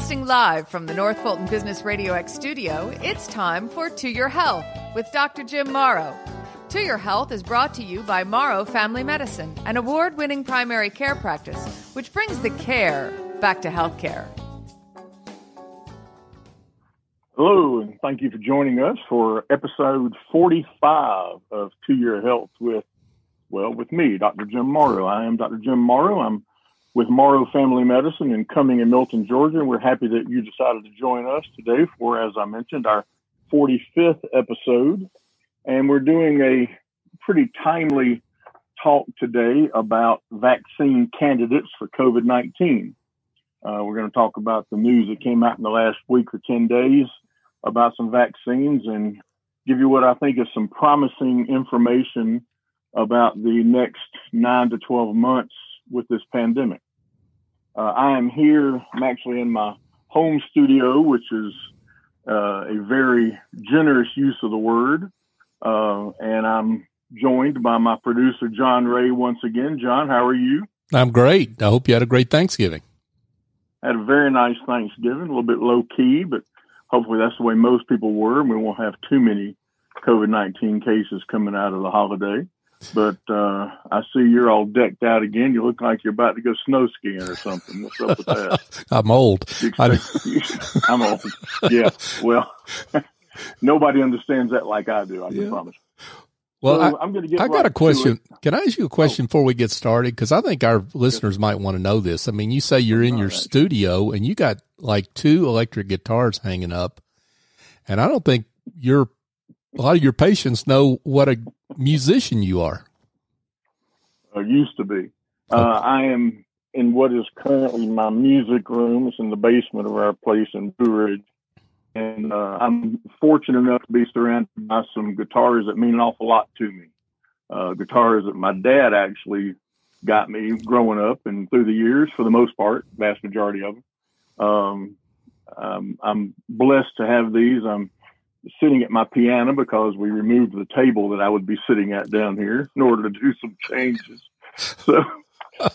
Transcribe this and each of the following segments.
Broadcasting live from the North Fulton Business Radio X studio, it's time for To Your Health with Dr. Jim Morrow. To Your Health is brought to you by Morrow Family Medicine, an award winning primary care practice which brings the care back to healthcare. Hello, and thank you for joining us for episode 45 of To Your Health with, well, with me, Dr. Jim Morrow. I am Dr. Jim Morrow. I'm with Morrow Family Medicine in Cumming in Milton, Georgia. And we're happy that you decided to join us today for, as I mentioned, our 45th episode. And we're doing a pretty timely talk today about vaccine candidates for COVID 19. Uh, we're going to talk about the news that came out in the last week or 10 days about some vaccines and give you what I think is some promising information about the next nine to 12 months with this pandemic. Uh, I am here. I'm actually in my home studio, which is uh, a very generous use of the word. Uh, and I'm joined by my producer, John Ray, once again. John, how are you? I'm great. I hope you had a great Thanksgiving. Had a very nice Thanksgiving, a little bit low key, but hopefully that's the way most people were. And we won't have too many COVID 19 cases coming out of the holiday. But uh, I see you're all decked out again. You look like you're about to go snow skiing or something. What's up with that? I'm old. Expect, I'm old. Yeah. Well, nobody understands that like I do. I can yeah. promise. Well, so I, am going to get. I got right a question. Can I ask you a question oh. before we get started? Because I think our listeners might want to know this. I mean, you say you're in your right. studio and you got like two electric guitars hanging up, and I don't think your a lot of your patients know what a musician you are. I used to be. Uh, I am in what is currently my music room. It's in the basement of our place in Blue Ridge. And uh, I'm fortunate enough to be surrounded by some guitars that mean an awful lot to me. Uh, guitars that my dad actually got me growing up and through the years, for the most part, vast majority of them. Um, um, I'm blessed to have these. I'm sitting at my piano because we removed the table that I would be sitting at down here in order to do some changes. So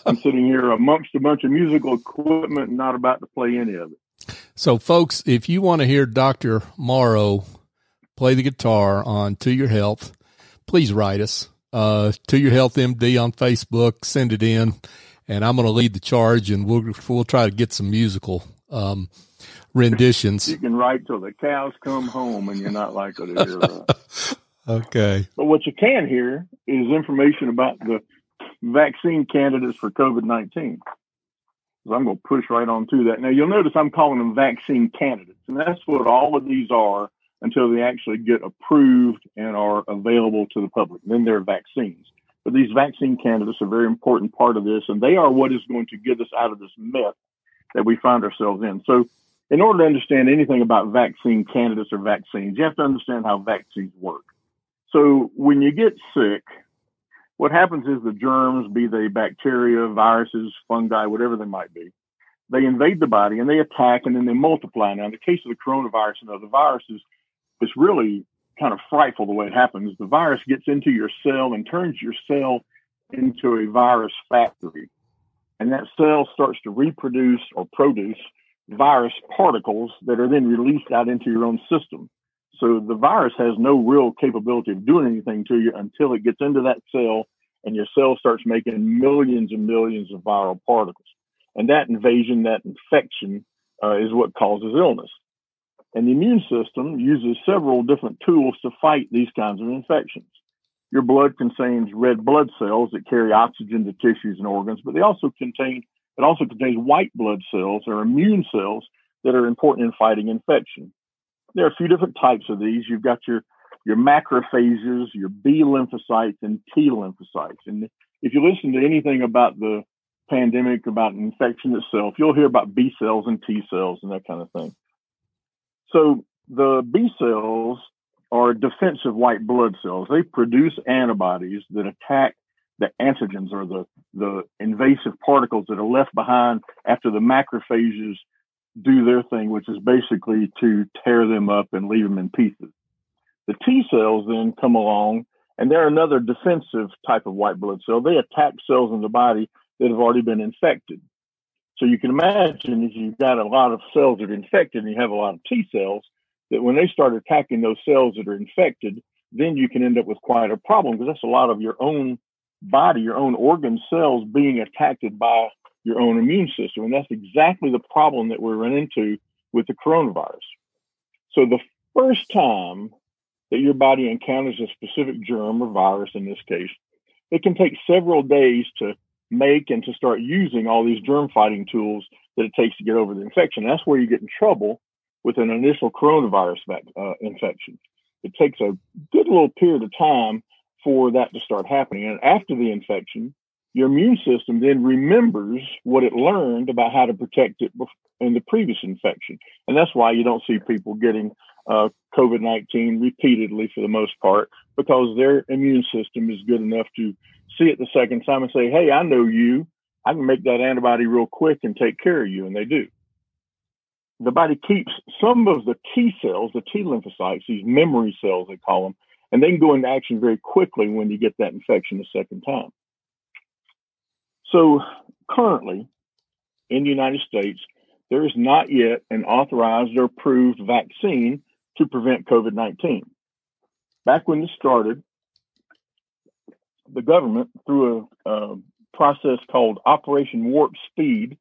I'm sitting here amongst a bunch of musical equipment and not about to play any of it. So, folks, if you want to hear Dr. Morrow play the guitar on To Your Health, please write us. Uh, to Your Health MD on Facebook, send it in, and I'm going to lead the charge, and we'll we'll try to get some musical um, renditions. You can write till the cows come home, and you're not likely to hear that. okay. But what you can hear is information about the vaccine candidates for COVID 19. So I'm going to push right on to that. Now, you'll notice I'm calling them vaccine candidates, and that's what all of these are until they actually get approved and are available to the public. Then they're vaccines. But these vaccine candidates are a very important part of this, and they are what is going to get us out of this mess that we find ourselves in. So in order to understand anything about vaccine candidates or vaccines, you have to understand how vaccines work. So when you get sick, what happens is the germs, be they bacteria, viruses, fungi, whatever they might be, they invade the body and they attack and then they multiply. Now, in the case of the coronavirus and other viruses, it's really kind of frightful the way it happens. The virus gets into your cell and turns your cell into a virus factory. And that cell starts to reproduce or produce virus particles that are then released out into your own system. So the virus has no real capability of doing anything to you until it gets into that cell and your cell starts making millions and millions of viral particles. And that invasion, that infection, uh, is what causes illness. And the immune system uses several different tools to fight these kinds of infections. Your blood contains red blood cells that carry oxygen to tissues and organs, but they also contain it also contains white blood cells or immune cells that are important in fighting infection. There are a few different types of these. You've got your your macrophages, your B lymphocytes, and T lymphocytes. And if you listen to anything about the pandemic, about infection itself, you'll hear about B cells and T cells and that kind of thing. So the B cells are defensive white blood cells. They produce antibodies that attack the antigens or the, the invasive particles that are left behind after the macrophages do their thing, which is basically to tear them up and leave them in pieces. The T cells then come along and they're another defensive type of white blood cell. They attack cells in the body that have already been infected. So you can imagine if you've got a lot of cells that are infected and you have a lot of T cells, that when they start attacking those cells that are infected, then you can end up with quite a problem because that's a lot of your own body, your own organ cells being attacked by your own immune system. And that's exactly the problem that we run into with the coronavirus. So the first time that your body encounters a specific germ or virus in this case, it can take several days to make and to start using all these germ fighting tools that it takes to get over the infection. That's where you get in trouble with an initial coronavirus uh, infection. It takes a good little period of time for that to start happening. And after the infection, your immune system then remembers what it learned about how to protect it in the previous infection. And that's why you don't see people getting uh, COVID 19 repeatedly for the most part, because their immune system is good enough to see it the second time and say, Hey, I know you. I can make that antibody real quick and take care of you. And they do. The body keeps some of the T cells, the T lymphocytes, these memory cells, they call them, and they can go into action very quickly when you get that infection the second time. So currently in the United States, there is not yet an authorized or approved vaccine to prevent COVID 19. Back when this started, the government, through a, a process called Operation Warp Speed,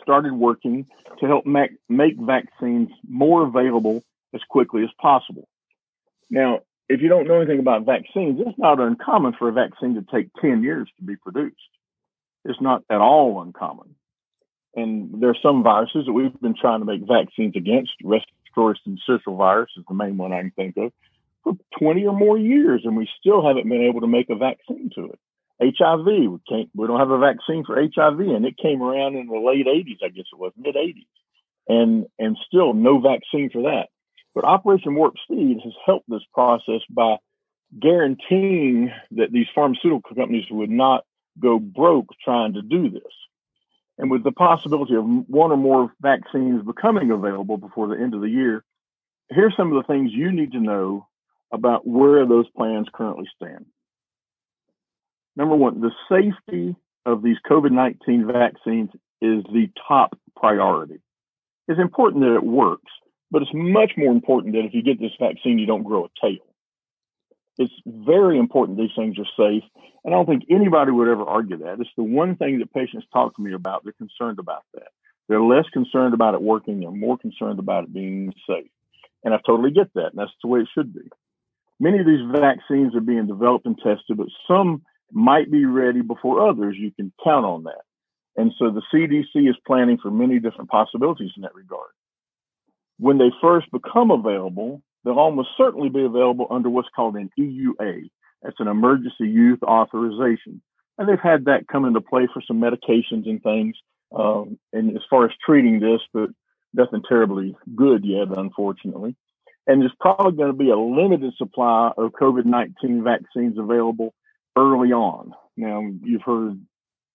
started working to help make, make vaccines more available as quickly as possible. Now, if you don't know anything about vaccines, it's not uncommon for a vaccine to take 10 years to be produced. It's not at all uncommon. And there are some viruses that we've been trying to make vaccines against. Respiratory syncytial virus is the main one I can think of for 20 or more years, and we still haven't been able to make a vaccine to it. HIV, we can't, we don't have a vaccine for HIV, and it came around in the late 80s, I guess it was mid 80s, and and still no vaccine for that. But Operation Warp Speed has helped this process by guaranteeing that these pharmaceutical companies would not go broke trying to do this. And with the possibility of one or more vaccines becoming available before the end of the year, here's some of the things you need to know about where those plans currently stand. Number one, the safety of these COVID 19 vaccines is the top priority. It's important that it works, but it's much more important that if you get this vaccine, you don't grow a tail. It's very important these things are safe. And I don't think anybody would ever argue that. It's the one thing that patients talk to me about. They're concerned about that. They're less concerned about it working. They're more concerned about it being safe. And I totally get that. And that's the way it should be. Many of these vaccines are being developed and tested, but some might be ready before others. You can count on that. And so the CDC is planning for many different possibilities in that regard. When they first become available, they'll almost certainly be available under what's called an EUA. That's an emergency use authorization. And they've had that come into play for some medications and things. Um, and as far as treating this, but nothing terribly good yet, unfortunately. And there's probably going to be a limited supply of COVID 19 vaccines available early on. Now, you've heard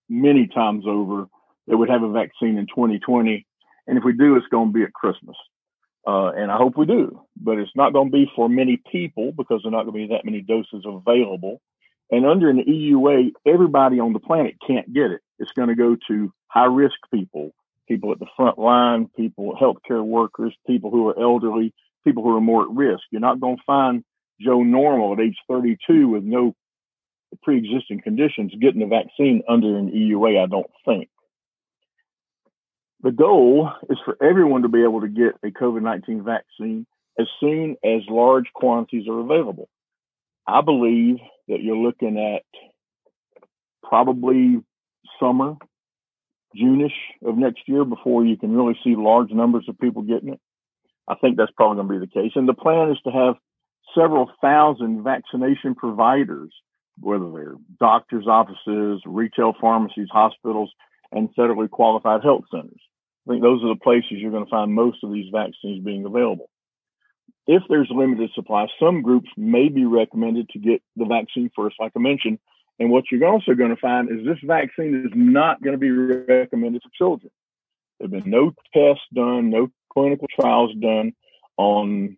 many times over that we'd have a vaccine in 2020. And if we do, it's going to be at Christmas. Uh, and I hope we do, but it's not going to be for many people because there are not going to be that many doses available. And under an EUA, everybody on the planet can't get it. It's going to go to high risk people, people at the front line, people, healthcare workers, people who are elderly, people who are more at risk. You're not going to find Joe Normal at age 32 with no pre-existing conditions getting the vaccine under an EUA. I don't think. The goal is for everyone to be able to get a COVID 19 vaccine as soon as large quantities are available. I believe that you're looking at probably summer, Juneish of next year before you can really see large numbers of people getting it. I think that's probably going to be the case. And the plan is to have several thousand vaccination providers, whether they're doctors' offices, retail pharmacies, hospitals, and federally qualified health centers. I think those are the places you're going to find most of these vaccines being available. If there's limited supply, some groups may be recommended to get the vaccine first, like I mentioned. And what you're also going to find is this vaccine is not going to be recommended for children. There have been no tests done, no clinical trials done on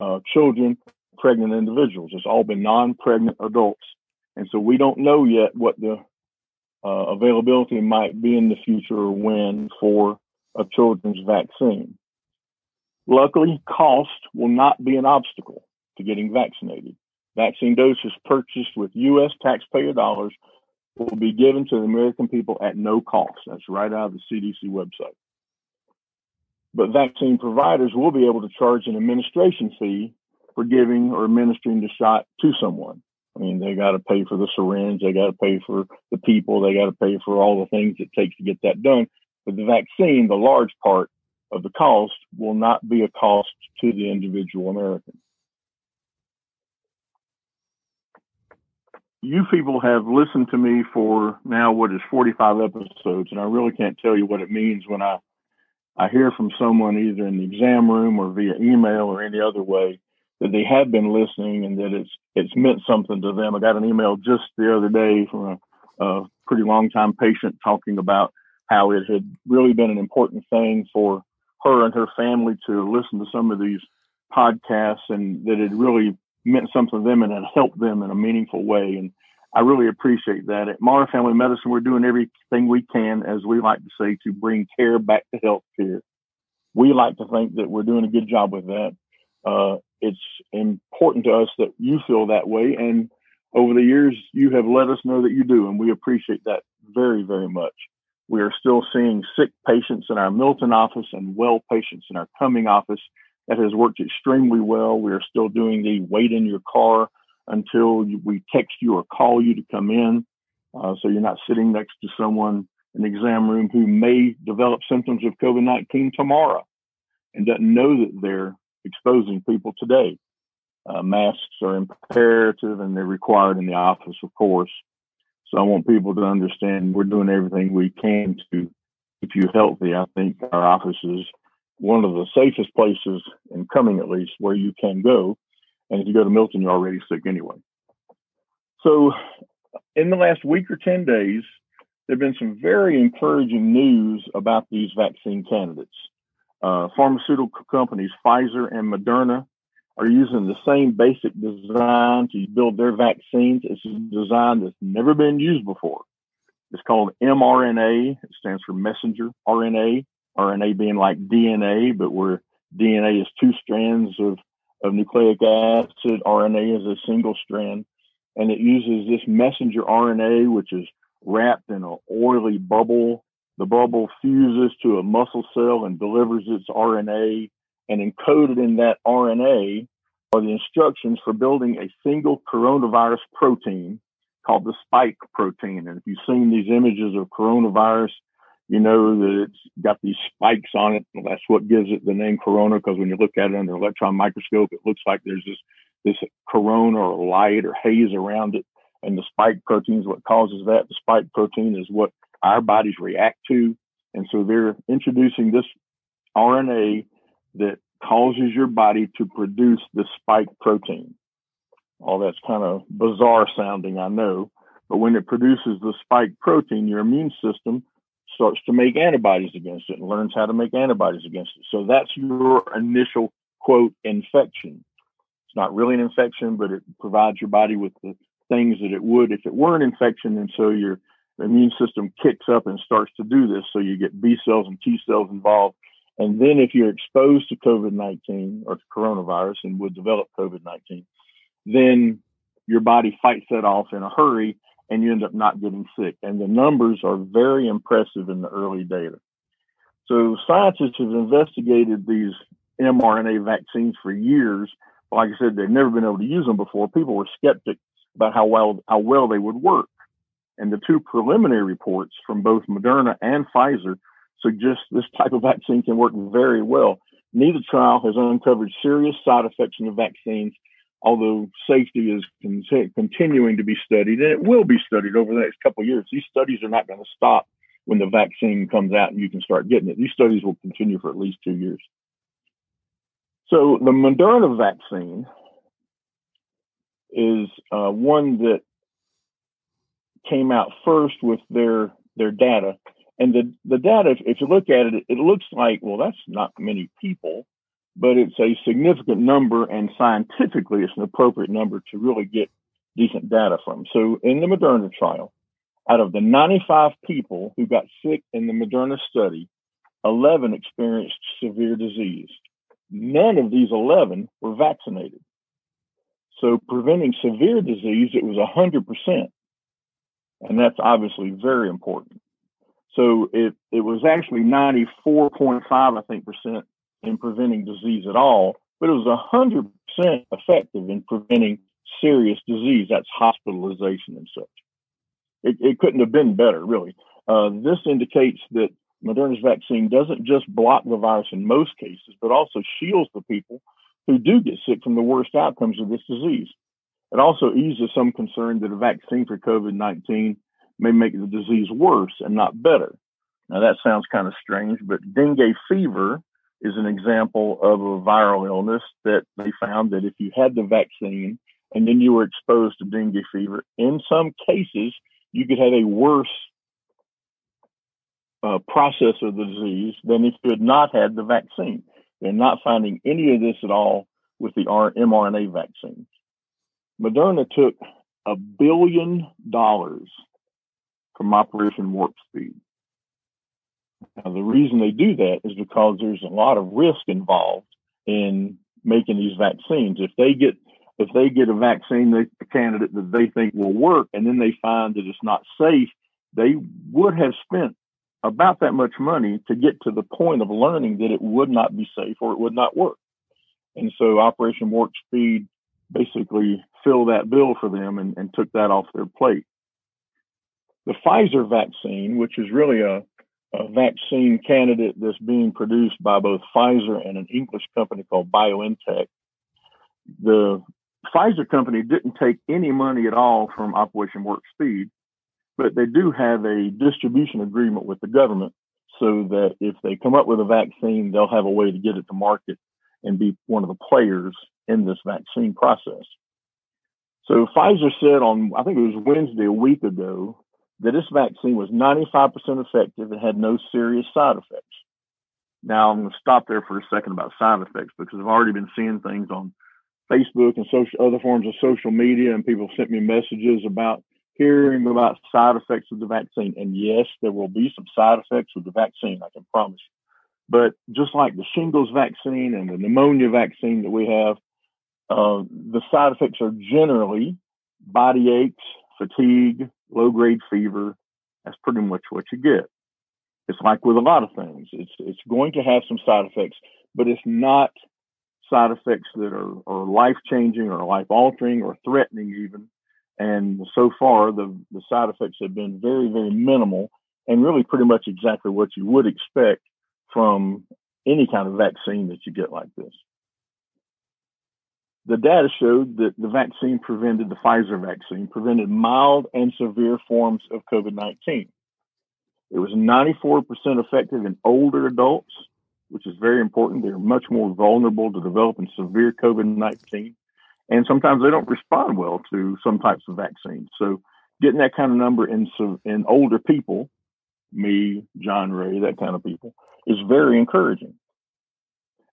uh, children, pregnant individuals. It's all been non pregnant adults. And so we don't know yet what the uh, availability might be in the future or when for a children's vaccine. Luckily, cost will not be an obstacle to getting vaccinated. Vaccine doses purchased with U.S. taxpayer dollars will be given to the American people at no cost. That's right out of the CDC website. But vaccine providers will be able to charge an administration fee for giving or administering the shot to someone. I mean, they got to pay for the syringe, they got to pay for the people, they got to pay for all the things it takes to get that done. But the vaccine, the large part of the cost, will not be a cost to the individual American. You people have listened to me for now what is 45 episodes, and I really can't tell you what it means when I I hear from someone either in the exam room or via email or any other way that they have been listening and that it's it's meant something to them. I got an email just the other day from a, a pretty long time patient talking about how it had really been an important thing for her and her family to listen to some of these podcasts and that it really meant something to them and it helped them in a meaningful way. And I really appreciate that. At Morrow Family Medicine, we're doing everything we can, as we like to say, to bring care back to health care. We like to think that we're doing a good job with that. Uh, it's important to us that you feel that way. And over the years, you have let us know that you do, and we appreciate that very, very much. We are still seeing sick patients in our Milton office and well patients in our Cumming office. That has worked extremely well. We are still doing the wait in your car until we text you or call you to come in. Uh, so you're not sitting next to someone in the exam room who may develop symptoms of COVID 19 tomorrow and doesn't know that they're exposing people today. Uh, masks are imperative and they're required in the office, of course. So I want people to understand we're doing everything we can to keep you healthy. I think our office is one of the safest places in Cumming, at least, where you can go. And if you go to Milton, you're already sick anyway. So in the last week or 10 days, there have been some very encouraging news about these vaccine candidates. Uh, pharmaceutical companies Pfizer and Moderna are using the same basic design to build their vaccines. It's a design that's never been used before. It's called mRNA. It stands for messenger RNA. RNA being like DNA, but where DNA is two strands of, of nucleic acid, RNA is a single strand. And it uses this messenger RNA, which is wrapped in an oily bubble the bubble fuses to a muscle cell and delivers its RNA, and encoded in that RNA are the instructions for building a single coronavirus protein called the spike protein. And if you've seen these images of coronavirus, you know that it's got these spikes on it. And that's what gives it the name corona, because when you look at it under an electron microscope, it looks like there's this this corona or light or haze around it. And the spike protein is what causes that. The spike protein is what our bodies react to. And so they're introducing this RNA that causes your body to produce the spike protein. All that's kind of bizarre sounding, I know. But when it produces the spike protein, your immune system starts to make antibodies against it and learns how to make antibodies against it. So that's your initial quote infection. It's not really an infection, but it provides your body with the things that it would if it were an infection. And so your immune system kicks up and starts to do this. So you get B cells and T cells involved. And then if you're exposed to COVID 19 or to coronavirus and would develop COVID 19, then your body fights that off in a hurry and you end up not getting sick. And the numbers are very impressive in the early data. So scientists have investigated these mRNA vaccines for years. Like I said, they've never been able to use them before. People were skeptic about how well how well they would work. And the two preliminary reports from both Moderna and Pfizer suggest this type of vaccine can work very well. Neither trial has uncovered serious side effects in the vaccines, although safety is con- continuing to be studied, and it will be studied over the next couple of years. These studies are not going to stop when the vaccine comes out and you can start getting it. These studies will continue for at least two years. So the Moderna vaccine is uh, one that came out first with their their data. And the, the data, if, if you look at it, it looks like, well, that's not many people, but it's a significant number. And scientifically, it's an appropriate number to really get decent data from. So in the Moderna trial, out of the 95 people who got sick in the Moderna study, 11 experienced severe disease. None of these 11 were vaccinated. So preventing severe disease, it was 100%. And that's obviously very important. So it, it was actually 94.5, I think, percent in preventing disease at all, but it was 100% effective in preventing serious disease. That's hospitalization and such. It, it couldn't have been better, really. Uh, this indicates that Moderna's vaccine doesn't just block the virus in most cases, but also shields the people who do get sick from the worst outcomes of this disease. It also eases some concern that a vaccine for COVID 19 may make the disease worse and not better. Now, that sounds kind of strange, but dengue fever is an example of a viral illness that they found that if you had the vaccine and then you were exposed to dengue fever, in some cases, you could have a worse uh, process of the disease than if you had not had the vaccine. They're not finding any of this at all with the mRNA vaccines. Moderna took a billion dollars from Operation Warp Speed. Now, the reason they do that is because there's a lot of risk involved in making these vaccines. If they get if they get a vaccine a candidate that they think will work and then they find that it's not safe, they would have spent about that much money to get to the point of learning that it would not be safe or it would not work. And so Operation Warp Speed basically filled that bill for them and, and took that off their plate. The Pfizer vaccine, which is really a, a vaccine candidate that's being produced by both Pfizer and an English company called BioNTech, the Pfizer company didn't take any money at all from Operation Warp Speed, but they do have a distribution agreement with the government so that if they come up with a vaccine, they'll have a way to get it to market and be one of the players in this vaccine process. So Pfizer said on, I think it was Wednesday a week ago, that this vaccine was 95% effective and had no serious side effects. Now I'm going to stop there for a second about side effects because I've already been seeing things on Facebook and social other forms of social media, and people sent me messages about hearing about side effects of the vaccine. And yes, there will be some side effects with the vaccine, I can promise you. But just like the shingles vaccine and the pneumonia vaccine that we have, uh, the side effects are generally body aches, fatigue, low grade fever. That's pretty much what you get. It's like with a lot of things. It's it's going to have some side effects, but it's not side effects that are, are life changing or life altering or threatening even. And so far, the, the side effects have been very, very minimal and really pretty much exactly what you would expect from any kind of vaccine that you get like this. The data showed that the vaccine prevented, the Pfizer vaccine prevented mild and severe forms of COVID 19. It was 94% effective in older adults which is very important. They're much more vulnerable to developing severe COVID 19. And sometimes they don't respond well to some types of vaccines. So getting that kind of number in, in older people, me, John Ray, that kind of people, is very encouraging.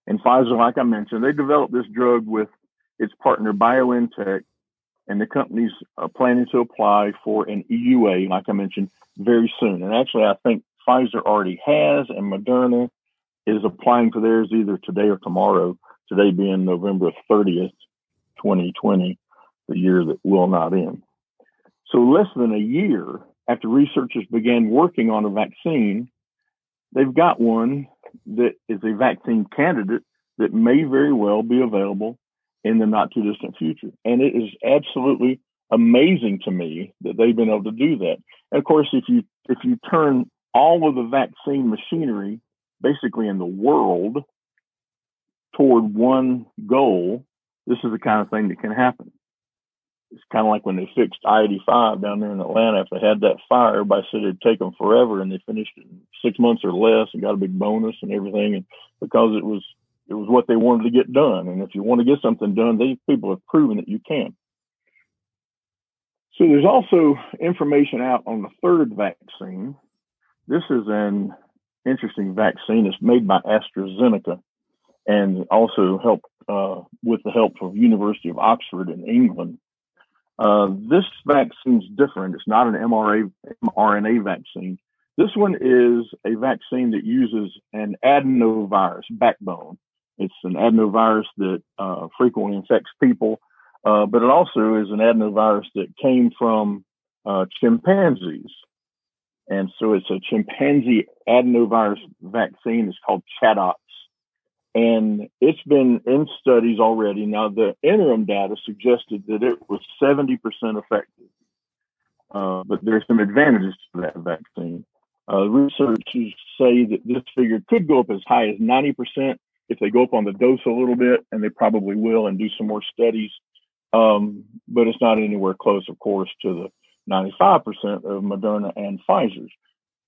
And Pfizer, like I mentioned, they developed this drug with its partner BioNTech, and the company's uh, planning to apply for an EUA, like I mentioned, very soon. And actually, I think Pfizer already has, and Moderna is applying for theirs either today or tomorrow, today being November 30th, 2020, the year that will not end. So, less than a year after researchers began working on a vaccine, they've got one that is a vaccine candidate that may very well be available in the not too distant future. And it is absolutely amazing to me that they've been able to do that. And of course, if you if you turn all of the vaccine machinery basically in the world toward one goal, this is the kind of thing that can happen. It's kind of like when they fixed I-85 down there in Atlanta. If they had that fire, everybody said it'd take them forever, and they finished it in six months or less and got a big bonus and everything, and because it was it was what they wanted to get done. And if you want to get something done, these people have proven that you can. So there's also information out on the third vaccine. This is an interesting vaccine. It's made by AstraZeneca and also helped uh, with the help of University of Oxford in England. Uh, this vaccine is different. It's not an mRNA, mRNA vaccine. This one is a vaccine that uses an adenovirus backbone. It's an adenovirus that uh, frequently infects people, uh, but it also is an adenovirus that came from uh, chimpanzees. And so it's a chimpanzee adenovirus vaccine. It's called ChAdOx. And it's been in studies already. Now, the interim data suggested that it was 70% effective. Uh, but there's some advantages to that vaccine. Uh, researchers say that this figure could go up as high as 90% if they go up on the dose a little bit, and they probably will and do some more studies. Um, but it's not anywhere close, of course, to the 95% of Moderna and Pfizer's.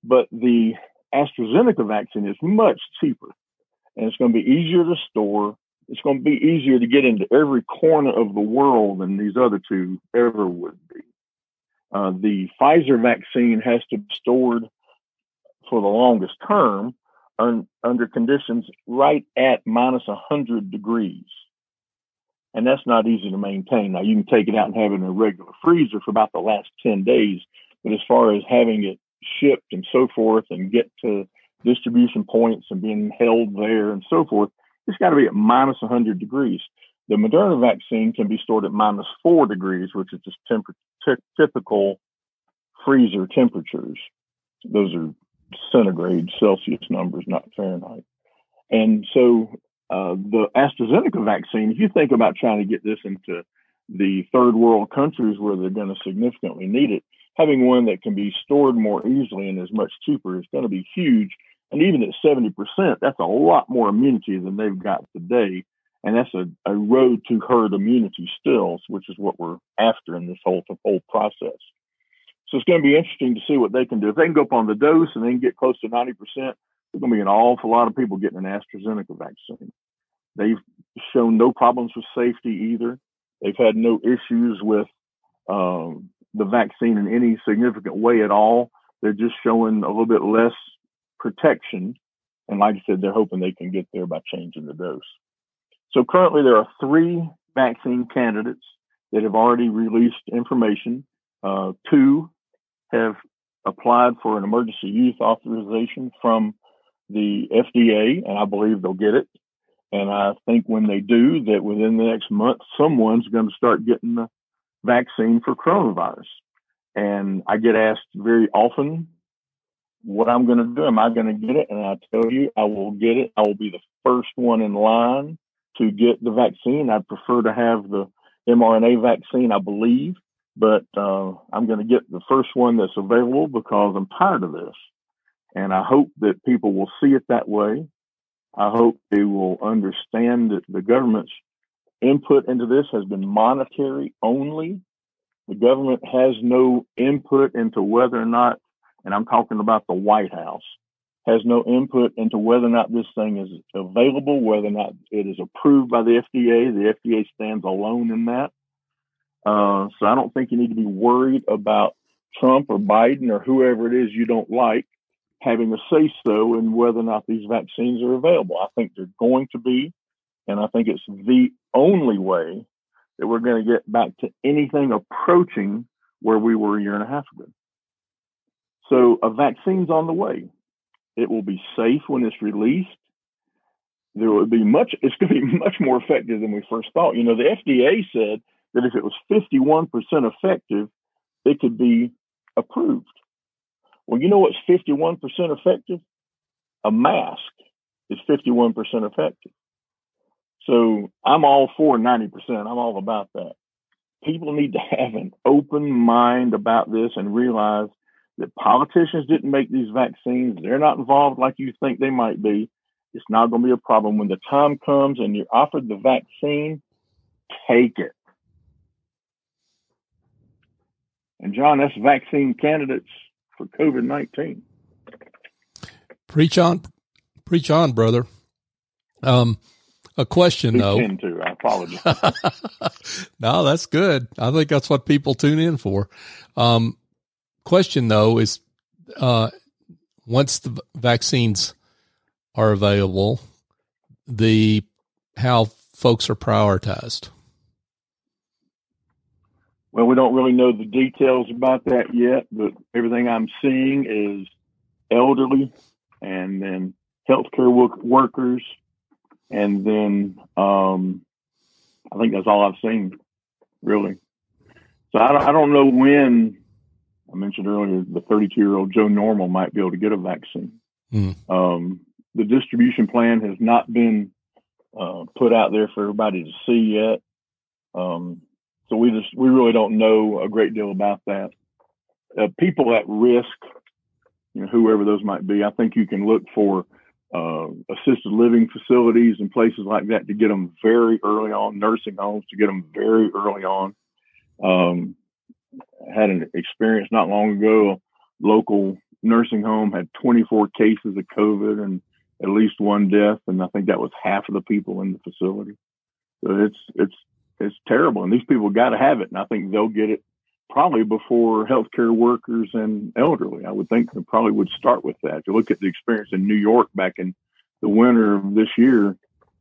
But the AstraZeneca vaccine is much cheaper and it's going to be easier to store. It's going to be easier to get into every corner of the world than these other two ever would be. Uh, the Pfizer vaccine has to be stored for the longest term un- under conditions right at minus 100 degrees. And that's not easy to maintain. Now, you can take it out and have it in a regular freezer for about the last 10 days. But as far as having it shipped and so forth and get to distribution points and being held there and so forth, it's got to be at minus 100 degrees. The Moderna vaccine can be stored at minus four degrees, which is just temp- t- typical freezer temperatures. Those are centigrade Celsius numbers, not Fahrenheit. And so uh, the AstraZeneca vaccine, if you think about trying to get this into the third world countries where they're going to significantly need it, having one that can be stored more easily and is much cheaper is going to be huge and even at 70%, that's a lot more immunity than they've got today. And that's a, a road to herd immunity still, which is what we're after in this whole, whole process. So it's going to be interesting to see what they can do. If they can go up on the dose and they can get close to 90%, there's going to be an awful lot of people getting an AstraZeneca vaccine. They've shown no problems with safety either. They've had no issues with um, the vaccine in any significant way at all. They're just showing a little bit less protection. And like I said, they're hoping they can get there by changing the dose. So currently there are three vaccine candidates that have already released information. Uh, two have applied for an emergency use authorization from the FDA, and I believe they'll get it. And I think when they do, that within the next month, someone's going to start getting the vaccine for coronavirus. And I get asked very often what I'm going to do. Am I going to get it? And I tell you, I will get it. I will be the first one in line to get the vaccine. I'd prefer to have the mRNA vaccine, I believe, but uh, I'm going to get the first one that's available because I'm tired of this. And I hope that people will see it that way. I hope they will understand that the government's input into this has been monetary only. The government has no input into whether or not and I'm talking about the White House, has no input into whether or not this thing is available, whether or not it is approved by the FDA. The FDA stands alone in that. Uh, so I don't think you need to be worried about Trump or Biden or whoever it is you don't like having a say so in whether or not these vaccines are available. I think they're going to be, and I think it's the only way that we're going to get back to anything approaching where we were a year and a half ago. So a vaccine's on the way. It will be safe when it's released. There will be much, it's going to be much more effective than we first thought. You know, the FDA said that if it was 51% effective, it could be approved. Well, you know what's 51% effective? A mask is 51% effective. So I'm all for 90%. I'm all about that. People need to have an open mind about this and realize that politicians didn't make these vaccines. They're not involved like you think they might be. It's not going to be a problem. When the time comes and you're offered the vaccine, take it. And John, that's vaccine candidates for COVID 19. Preach on, preach on, brother. Um, a question though. To, I apologize. no, that's good. I think that's what people tune in for. Um, question though is, uh, once the vaccines are available, the how folks are prioritized. Well, we don't really know the details about that yet, but everything I'm seeing is elderly and then healthcare work- workers. And then um, I think that's all I've seen, really. So I don't, I don't know when I mentioned earlier the 32 year old Joe Normal might be able to get a vaccine. Mm. Um, the distribution plan has not been uh, put out there for everybody to see yet. Um, so we just we really don't know a great deal about that. Uh, people at risk, you know, whoever those might be, I think you can look for uh, assisted living facilities and places like that to get them very early on, nursing homes to get them very early on. Um, had an experience not long ago. A local nursing home had 24 cases of COVID and at least one death, and I think that was half of the people in the facility. So it's it's it's terrible, and these people got to have it, and I think they'll get it probably before healthcare workers and elderly. I would think they probably would start with that. If you look at the experience in New York back in the winter of this year,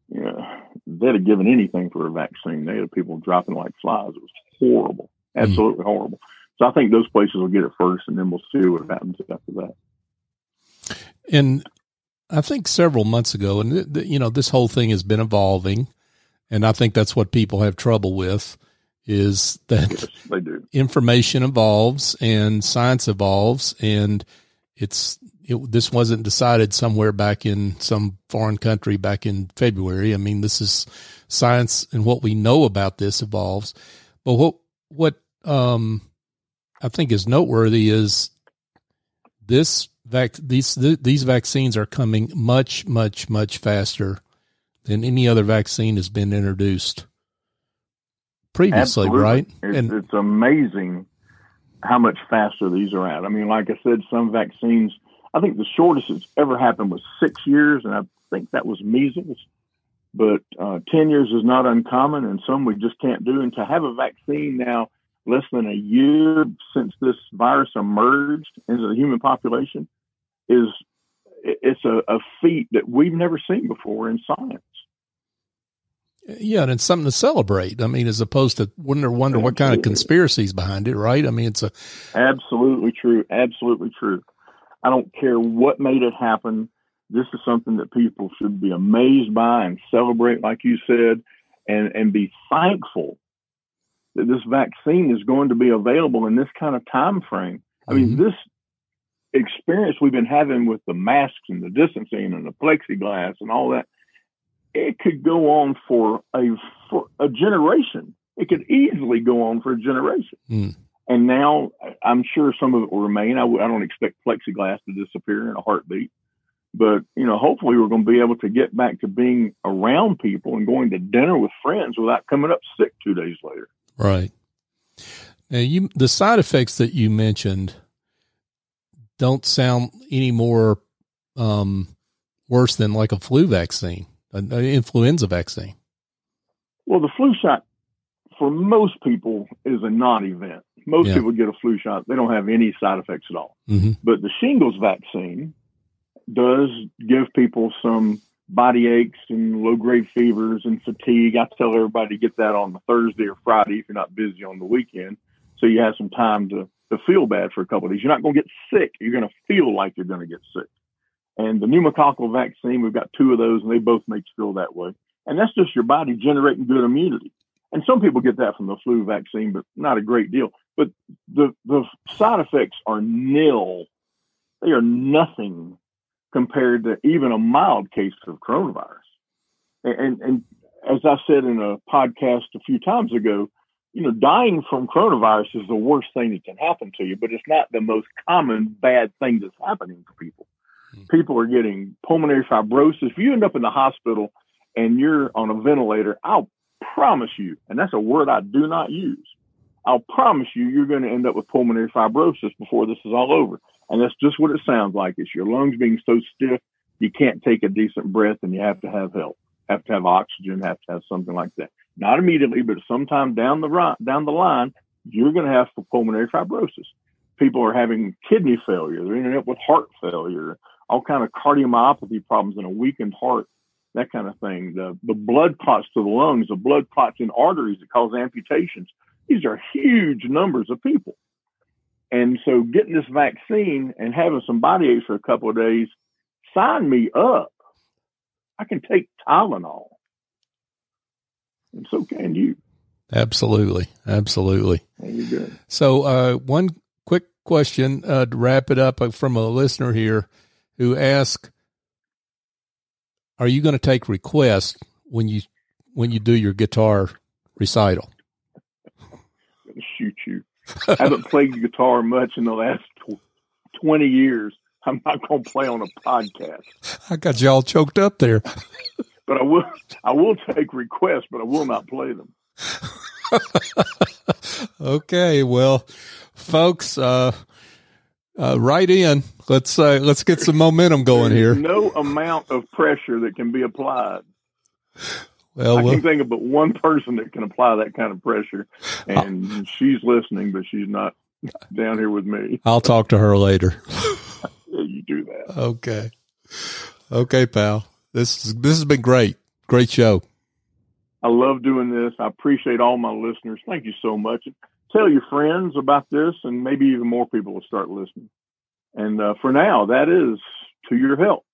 you know, they'd have given anything for a vaccine. They had people dropping like flies. It was horrible, hmm. absolutely mm. horrible. So I think those places will get it first, and then we'll see what happens after that. And I think several months ago, and th- th- you know, this whole thing has been evolving, and I think that's what people have trouble with is that yes, information evolves and science evolves, and it's it, this wasn't decided somewhere back in some foreign country back in February. I mean, this is science, and what we know about this evolves. But what what um, I think is noteworthy is this vac these th- these vaccines are coming much much much faster than any other vaccine has been introduced previously, Absolutely. right? It's, and it's amazing how much faster these are at. I mean, like I said, some vaccines. I think the shortest it's ever happened was six years, and I think that was measles. But uh, ten years is not uncommon, and some we just can't do. And to have a vaccine now less than a year since this virus emerged into the human population is it's a, a feat that we've never seen before in science. Yeah, and it's something to celebrate. I mean, as opposed to wonder wonder Absolutely. what kind of conspiracies behind it, right? I mean, it's a Absolutely true. Absolutely true. I don't care what made it happen. This is something that people should be amazed by and celebrate, like you said, and and be thankful that this vaccine is going to be available in this kind of time frame. I mean, mm-hmm. this experience we've been having with the masks and the distancing and the plexiglass and all that, it could go on for a for a generation. It could easily go on for a generation. Mm. And now I'm sure some of it will remain. I w- I don't expect plexiglass to disappear in a heartbeat. But, you know, hopefully we're going to be able to get back to being around people and going to dinner with friends without coming up sick two days later. Right. Now, you the side effects that you mentioned don't sound any more um, worse than like a flu vaccine, an influenza vaccine. Well, the flu shot for most people is a non-event. Most yeah. people get a flu shot; they don't have any side effects at all. Mm-hmm. But the shingles vaccine does give people some body aches and low grade fevers and fatigue. I tell everybody to get that on the Thursday or Friday if you're not busy on the weekend, so you have some time to to feel bad for a couple of days. You're not going to get sick. You're going to feel like you're going to get sick. And the pneumococcal vaccine, we've got two of those, and they both make you feel that way. And that's just your body generating good immunity. And some people get that from the flu vaccine, but not a great deal. But the the side effects are nil. They are nothing compared to even a mild case of coronavirus. And, and as I said in a podcast a few times ago, you know, dying from coronavirus is the worst thing that can happen to you, but it's not the most common bad thing that's happening to people. Mm-hmm. People are getting pulmonary fibrosis. If you end up in the hospital and you're on a ventilator, I'll promise you, and that's a word I do not use. I'll promise you, you're going to end up with pulmonary fibrosis before this is all over. And that's just what it sounds like. It's your lungs being so stiff, you can't take a decent breath and you have to have help, have to have oxygen, have to have something like that not immediately, but sometime down the down the line, you're going to have pulmonary fibrosis. People are having kidney failure. They're ending up with heart failure, all kind of cardiomyopathy problems and a weakened heart, that kind of thing. The, the blood clots to the lungs, the blood clots in arteries that cause amputations. These are huge numbers of people. And so getting this vaccine and having some body aches for a couple of days, sign me up. I can take Tylenol. And so can you. Absolutely. Absolutely. So, uh, one quick question uh, to wrap it up uh, from a listener here who asked, are you going to take requests when you, when you do your guitar recital? shoot you. I haven't played guitar much in the last tw- 20 years. I'm not going to play on a podcast. I got you all choked up there. but I will, I will take requests, but I will not play them. okay. Well, folks, uh, uh, write in. Let's uh, let's get some momentum going here. No amount of pressure that can be applied. Well, I can think of but one person that can apply that kind of pressure, and I'll, she's listening, but she's not down here with me. I'll talk to her later. you do that. Okay. Okay, pal. This is, this has been great. Great show. I love doing this. I appreciate all my listeners. Thank you so much. Tell your friends about this, and maybe even more people will start listening. And uh, for now, that is to your help.